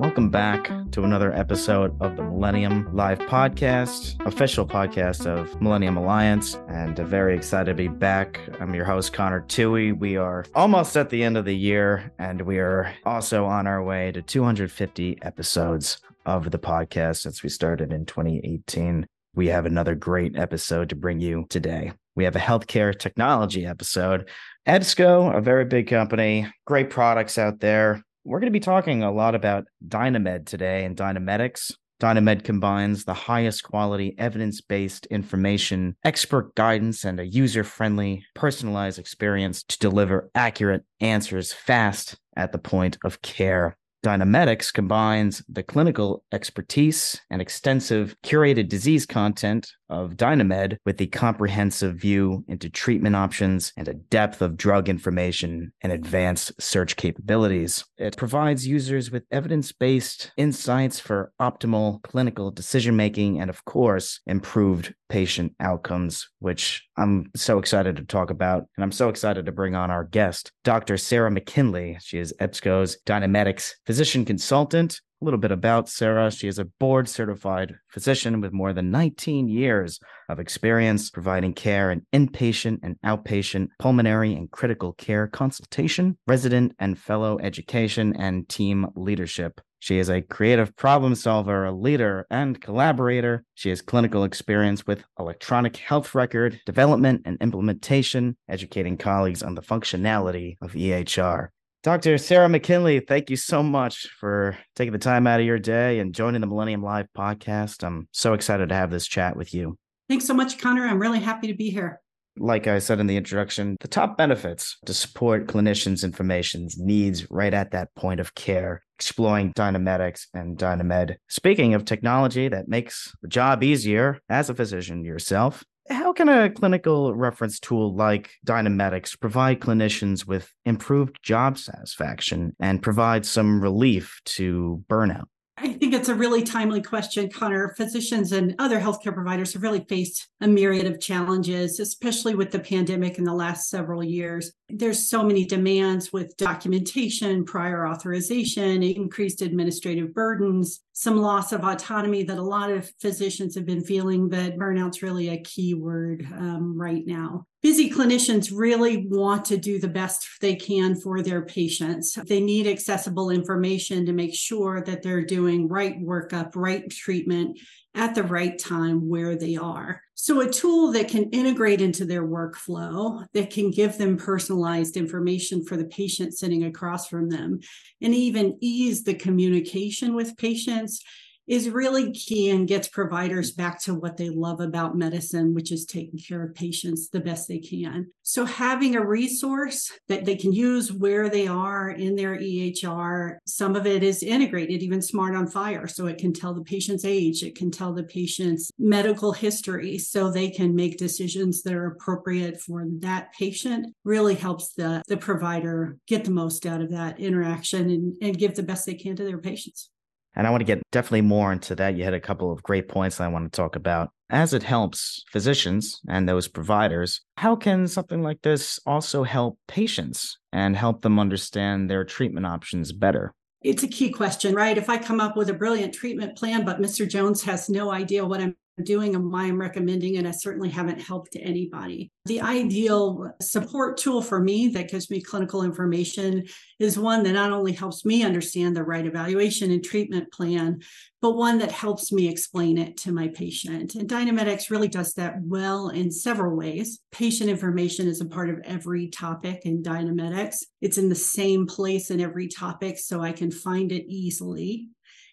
Welcome back to another episode of the Millennium Live Podcast, official podcast of Millennium Alliance, and very excited to be back. I'm your host, Connor Tui. We are almost at the end of the year, and we are also on our way to 250 episodes of the podcast since we started in 2018. We have another great episode to bring you today. We have a healthcare technology episode. EBSCO, a very big company, great products out there we're going to be talking a lot about Dynamed today and DynaMedex. Dynamed combines the highest quality evidence based information, expert guidance, and a user friendly, personalized experience to deliver accurate answers fast at the point of care. DynaMedex combines the clinical expertise and extensive curated disease content of Dynamed with the comprehensive view into treatment options and a depth of drug information and advanced search capabilities. It provides users with evidence based insights for optimal clinical decision making and, of course, improved patient outcomes, which I'm so excited to talk about. And I'm so excited to bring on our guest, Dr. Sarah McKinley. She is EBSCO's DynaMedex physician consultant a little bit about Sarah. She is a board certified physician with more than 19 years of experience providing care in inpatient and outpatient pulmonary and critical care consultation, resident and fellow education, and team leadership. She is a creative problem solver, a leader, and collaborator. She has clinical experience with electronic health record development and implementation, educating colleagues on the functionality of EHR. Dr. Sarah McKinley, thank you so much for taking the time out of your day and joining the Millennium Live podcast. I'm so excited to have this chat with you. Thanks so much, Connor. I'm really happy to be here. Like I said in the introduction, the top benefits to support clinicians' information's needs right at that point of care, exploring DynaMedex and Dynamed. Speaking of technology that makes the job easier as a physician yourself, how can a clinical reference tool like DynaMedex provide clinicians with improved job satisfaction and provide some relief to burnout? I think it's a really timely question, Connor. Physicians and other healthcare providers have really faced a myriad of challenges, especially with the pandemic in the last several years. There's so many demands with documentation, prior authorization, increased administrative burdens, some loss of autonomy that a lot of physicians have been feeling that burnout's really a key word um, right now busy clinicians really want to do the best they can for their patients. They need accessible information to make sure that they're doing right workup, right treatment at the right time where they are. So, a tool that can integrate into their workflow, that can give them personalized information for the patient sitting across from them, and even ease the communication with patients is really key and gets providers back to what they love about medicine, which is taking care of patients the best they can. So, having a resource that they can use where they are in their EHR, some of it is integrated, even SMART on FHIR. So, it can tell the patient's age, it can tell the patient's medical history, so they can make decisions that are appropriate for that patient. Really helps the, the provider get the most out of that interaction and, and give the best they can to their patients. And I want to get definitely more into that. You had a couple of great points that I want to talk about. As it helps physicians and those providers, how can something like this also help patients and help them understand their treatment options better? It's a key question, right? If I come up with a brilliant treatment plan, but Mr. Jones has no idea what I'm doing and why I'm recommending it. I certainly haven't helped anybody. The ideal support tool for me that gives me clinical information is one that not only helps me understand the right evaluation and treatment plan, but one that helps me explain it to my patient. And DynaMedex really does that well in several ways. Patient information is a part of every topic in DynaMedex. It's in the same place in every topic, so I can find it easily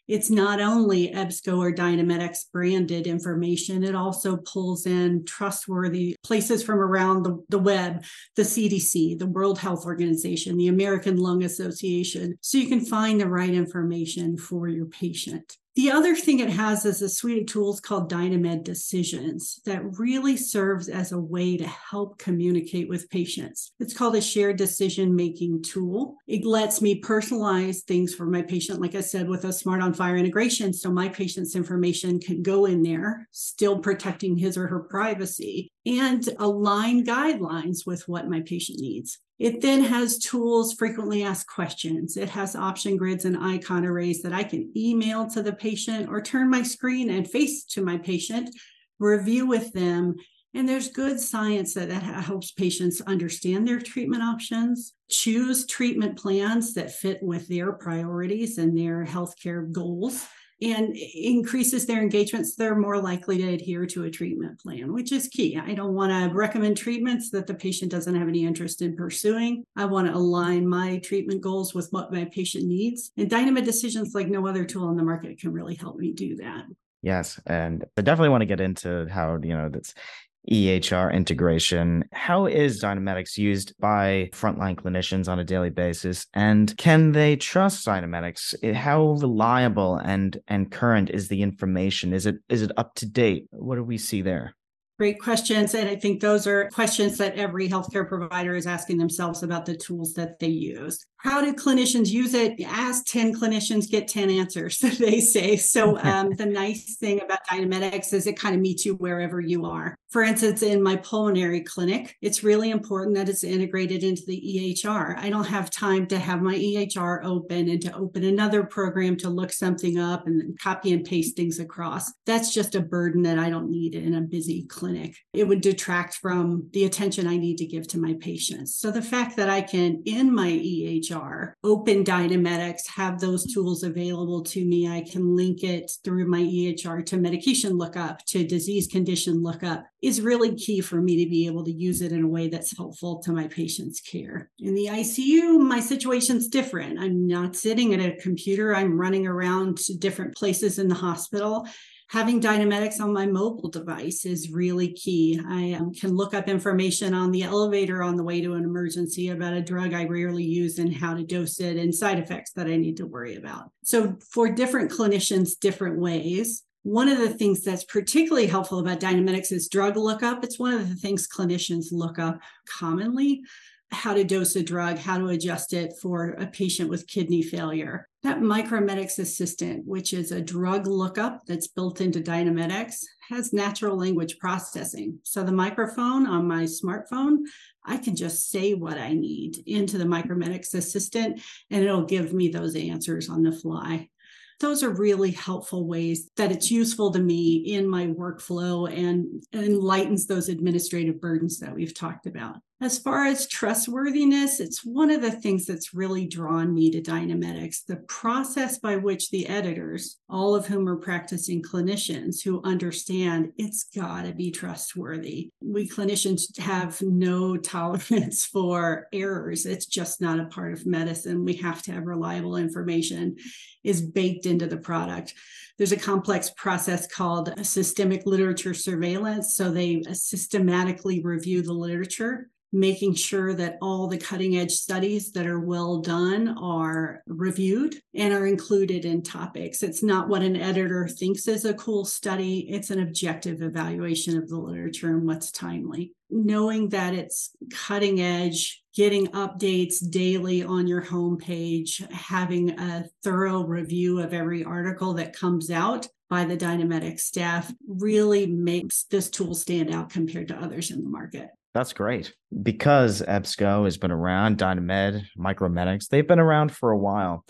it's not only EBSCO or DynaMedex branded information, it also pulls in trustworthy places from around the, the web, the CDC, the World Health Organization, the American Lung Association, so you can find the right information for your patient. The other thing it has is a suite of tools called Dynamed Decisions that really serves as a way to help communicate with patients. It's called a shared decision making tool. It lets me personalize things for my patient, like I said, with a SMART on FHIR integration. So my patient's information can go in there, still protecting his or her privacy and align guidelines with what my patient needs. It then has tools, frequently asked questions. It has option grids and icon arrays that I can email to the patient or turn my screen and face to my patient, review with them. And there's good science that, that helps patients understand their treatment options, choose treatment plans that fit with their priorities and their healthcare goals and increases their engagements, they're more likely to adhere to a treatment plan, which is key. I don't want to recommend treatments that the patient doesn't have any interest in pursuing. I want to align my treatment goals with what my patient needs. And Dynamed Decisions, like no other tool on the market, can really help me do that. Yes, and I definitely want to get into how you know that's EHR integration. How is DynaMedex used by frontline clinicians on a daily basis? And can they trust DynaMedex? How reliable and and current is the information? Is it is it up to date? What do we see there? Great questions. And I think those are questions that every healthcare provider is asking themselves about the tools that they use. How do clinicians use it? Ask 10 clinicians, get 10 answers, they say. So, um, the nice thing about DynaMedex is it kind of meets you wherever you are. For instance, in my pulmonary clinic, it's really important that it's integrated into the EHR. I don't have time to have my EHR open and to open another program to look something up and copy and paste things across. That's just a burden that I don't need in a busy clinic. It would detract from the attention I need to give to my patients. So the fact that I can, in my EHR, open DynaMedex, have those tools available to me, I can link it through my EHR to medication lookup, to disease condition lookup is really key for me to be able to use it in a way that's helpful to my patient's care. In the ICU, my situation's different. I'm not sitting at a computer, I'm running around to different places in the hospital. Having DynaMedex on my mobile device is really key. I um, can look up information on the elevator on the way to an emergency about a drug I rarely use and how to dose it and side effects that I need to worry about. So, for different clinicians, different ways. One of the things that's particularly helpful about DynaMedex is drug lookup. It's one of the things clinicians look up commonly how to dose a drug, how to adjust it for a patient with kidney failure. That Micromedex Assistant, which is a drug lookup that's built into DynaMedex, has natural language processing. So the microphone on my smartphone, I can just say what I need into the Micromedex Assistant, and it'll give me those answers on the fly those are really helpful ways that it's useful to me in my workflow and enlightens those administrative burdens that we've talked about. As far as trustworthiness, it's one of the things that's really drawn me to DynaMedex. The process by which the editors, all of whom are practicing clinicians who understand it's got to be trustworthy. We clinicians have no tolerance for errors. It's just not a part of medicine. We have to have reliable information is baked into the product. There's a complex process called systemic literature surveillance. So they systematically review the literature making sure that all the cutting edge studies that are well done are reviewed and are included in topics. It's not what an editor thinks is a cool study, it's an objective evaluation of the literature and what's timely. Knowing that it's cutting edge, getting updates daily on your homepage, having a thorough review of every article that comes out by the DynaMedex staff really makes this tool stand out compared to others in the market. That's great. Because EBSCO has been around, Dynamed, Micromedex, they've been around for a while.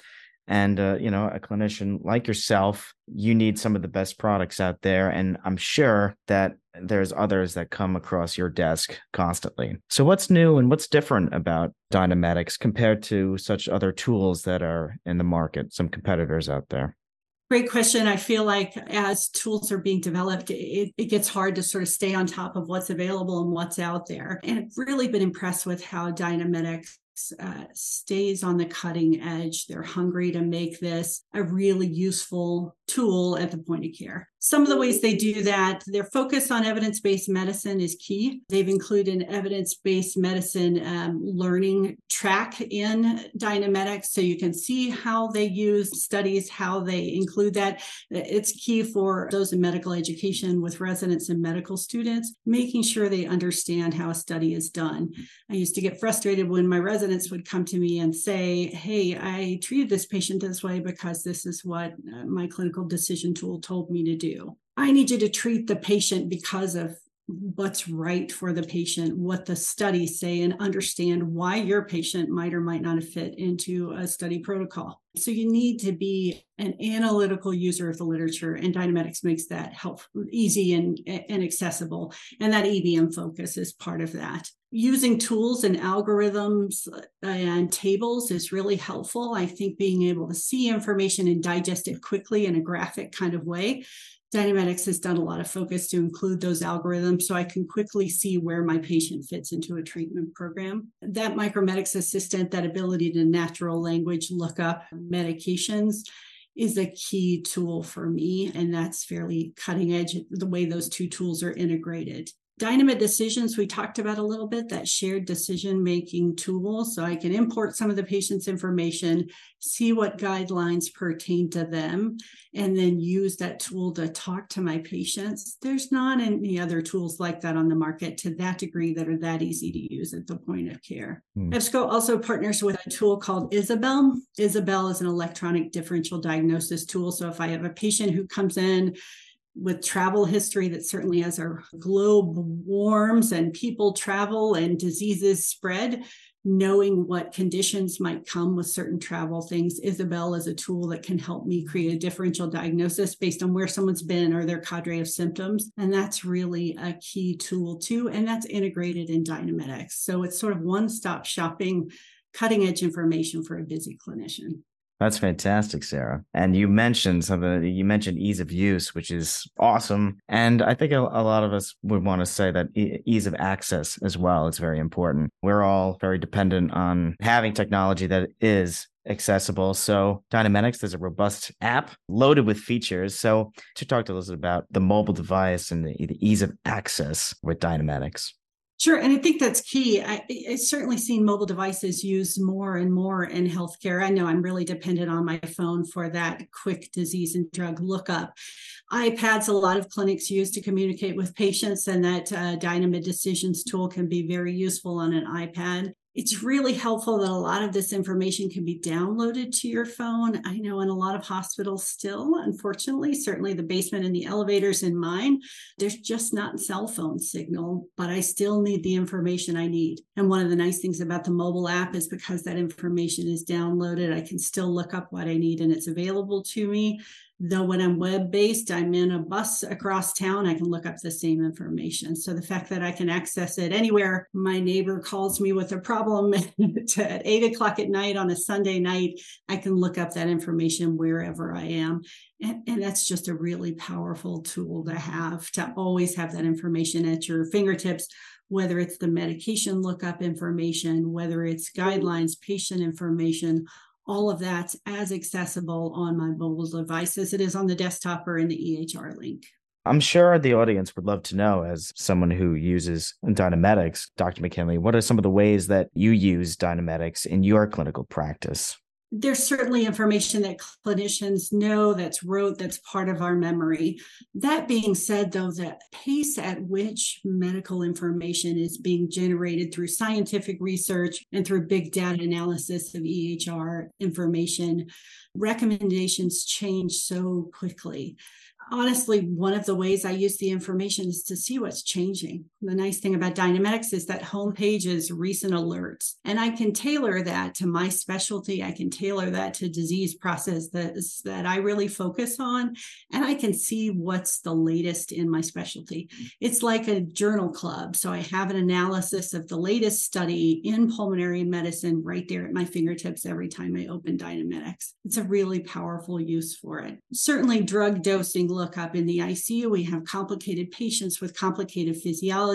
And, uh, you know, a clinician like yourself, you need some of the best products out there. And I'm sure that there's others that come across your desk constantly. So, what's new and what's different about DynaMedex compared to such other tools that are in the market, some competitors out there? Great question. I feel like as tools are being developed, it, it, gets hard to sort of stay on top of what's available and what's out there. And I've really been impressed with how DynaMedex uh, stays on the cutting edge. They're hungry to make this a really useful tool at the point of care. Some of the ways they do that, their focus on evidence based medicine is key. They've included an evidence based medicine um, learning track in DynaMedex so you can see how they use studies, how they include that. It's key for those in medical education with residents and medical students, making sure they understand how a study is done. I used to get frustrated when my residents would come to me and say, Hey, I treated this patient this way because this is what uh, my clinical decision tool told me to do. I need you to treat the patient because of what's right for the patient, what the studies say, and understand why your patient might or might not fit into a study protocol. So you need to be an analytical user of the literature, and DynaMedex makes that help easy and, and accessible. And that EBM focus is part of that. Using tools and algorithms uh, and tables is really helpful. I think being able to see information and digest it quickly in a graphic kind of way DynaMedex has done a lot of focus to include those algorithms so I can quickly see where my patient fits into a treatment program. That Micromedex assistant, that ability to natural language look up medications is a key tool for me. And that's fairly cutting edge the way those two tools are integrated. DynaMed Decisions, we talked about a little bit, that shared decision making tool. So I can import some of the patient's information, see what guidelines pertain to them, and then use that tool to talk to my patients. There's not any other tools like that on the market to that degree that are that easy to use at the point of care. Hmm. EBSCO also partners with a tool called Isabel. Isabel is an electronic differential diagnosis tool. So if I have a patient who comes in, with travel history that certainly as our globe warms and people travel and diseases spread, knowing what conditions might come with certain travel things. Isabel is a tool that can help me create a differential diagnosis based on where someone's been or their cadre of symptoms. And that's really a key tool too. And that's integrated in DynaMedex. So it's sort of one stop shopping, cutting edge information for a busy clinician. That's fantastic, Sarah. And you mentioned something, you mentioned ease of use, which is awesome. And I think a, a lot of us would want to say that e- ease of access as well is very important. We're all very dependent on having technology that is accessible. So DynaMedex, is a robust app loaded with features. So to talk to us about the mobile device and the, the ease of access with DynaMedex. Sure. And I think that's key. I, have certainly seen mobile devices used more and more in healthcare. I know I'm really dependent on my phone for that quick disease and drug lookup. iPads, a lot of clinics use to communicate with patients, and that uh, Decisions tool can be very useful on an iPad it's really helpful that a lot of this information can be downloaded to your phone. I know in a lot of hospitals still, unfortunately, certainly the basement and the elevators in mine, there's just not cell phone signal, but I still need the information I need. And one of the nice things about the mobile app is because that information is downloaded, I can still look up what I need and it's available to me. Though when I'm web based, I'm in a bus across town, I can look up the same information. So the fact that I can access it anywhere, my neighbor calls me with a problem at eight o'clock at night on a Sunday night, I can look up that information wherever I am. And, and that's just a really powerful tool to have to always have that information at your fingertips whether it's the medication lookup information, whether it's guidelines, patient information, all of that's as accessible on my mobile device as it is on the desktop or in the EHR link. I'm sure the audience would love to know, as someone who uses DynaMedex, Dr. McKinley, what are some of the ways that you use DynaMedex in your clinical practice? There's certainly information that clinicians know that's rote that's part of our memory that being said though the pace at which medical information is being generated through scientific research and through big data analysis of ehr information recommendations change so quickly honestly, one of the ways I use the information is to see what's changing. The nice thing about DynaMedex is that homepage is recent alerts, and I can tailor that to my specialty. I can tailor that to disease process that, that I really focus on, and I can see what's the latest in my specialty. It's like a journal club. So I have an analysis of the latest study in pulmonary medicine right there at my fingertips every time I open DynaMedex. It's a really powerful use for it. Certainly, drug dosing lookup in the ICU. We have complicated patients with complicated physiology.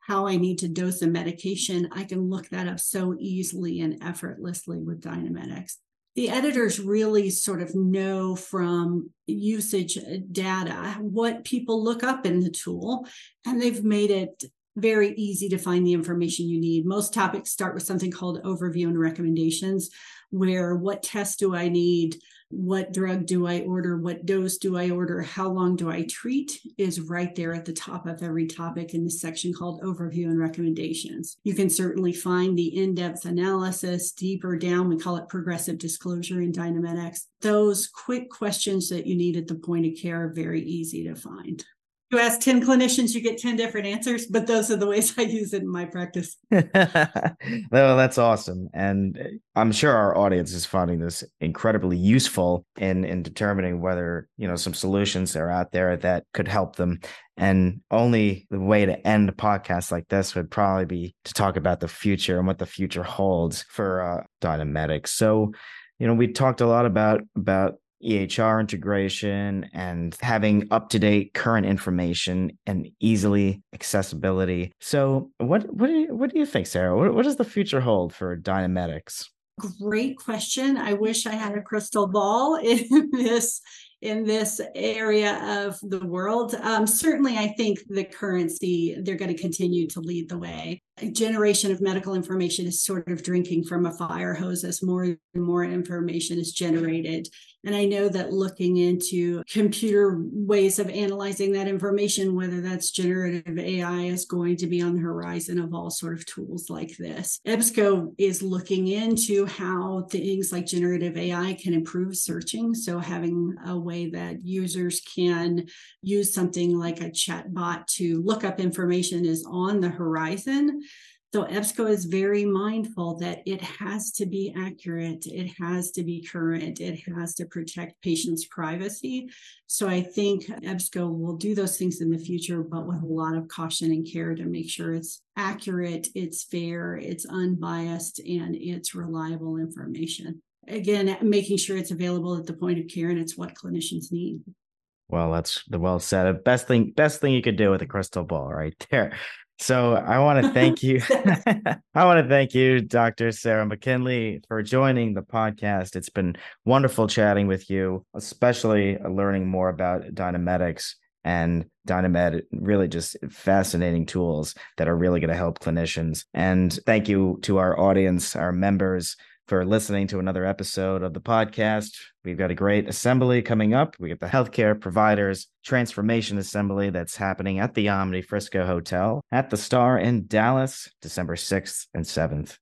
How I need to dose a medication, I can look that up so easily and effortlessly with DynaMedex. The editors really sort of know from usage data what people look up in the tool, and they've made it very easy to find the information you need. Most topics start with something called overview and recommendations, where what test do I need? What drug do I order? What dose do I order? How long do I treat? Is right there at the top of every topic in this section called Overview and Recommendations. You can certainly find the in depth analysis deeper down. We call it progressive disclosure in DynaMedex. Those quick questions that you need at the point of care are very easy to find. You ask 10 clinicians, you get 10 different answers, but those are the ways I use it in my practice. no, that's awesome. And I'm sure our audience is finding this incredibly useful in, in determining whether, you know, some solutions are out there that could help them. And only the way to end a podcast like this would probably be to talk about the future and what the future holds for uh, DynaMedex. So, you know, we talked a lot about about EHR integration and having up to date current information and easily accessibility. So, what what do you, what do you think, Sarah? What, what does the future hold for DynaMedex? Great question. I wish I had a crystal ball in this in this area of the world. Um, certainly, I think the currency, they're going to continue to lead the way. Generation of medical information is sort of drinking from a fire hose as more and more information is generated. And I know that looking into computer ways of analyzing that information, whether that's generative AI, is going to be on the horizon of all sort of tools like this. EBSCO is looking into how things like generative AI can improve searching. So having a way that users can use something like a chat bot to look up information is on the horizon. So EBSCO is very mindful that it has to be accurate, it has to be current, it has to protect patients' privacy. So I think EBSCO will do those things in the future, but with a lot of caution and care to make sure it's accurate, it's fair, it's unbiased, and it's reliable information. Again making sure it's available at the point of care and it's what clinicians need. Well that's the well said. Best thing best thing you could do with a crystal ball right there so i want to thank you i want to thank you dr sarah mckinley for joining the podcast it's been wonderful chatting with you especially uh, learning more about DynaMedex and Dynamed really just fascinating tools that are really going to help clinicians. And thank you to our audience, our members for listening to another episode of the podcast. We've got a great assembly coming up. We got the healthcare providers transformation assembly that's happening at the Omni Frisco Hotel at the Star in Dallas, December 6th and 7th.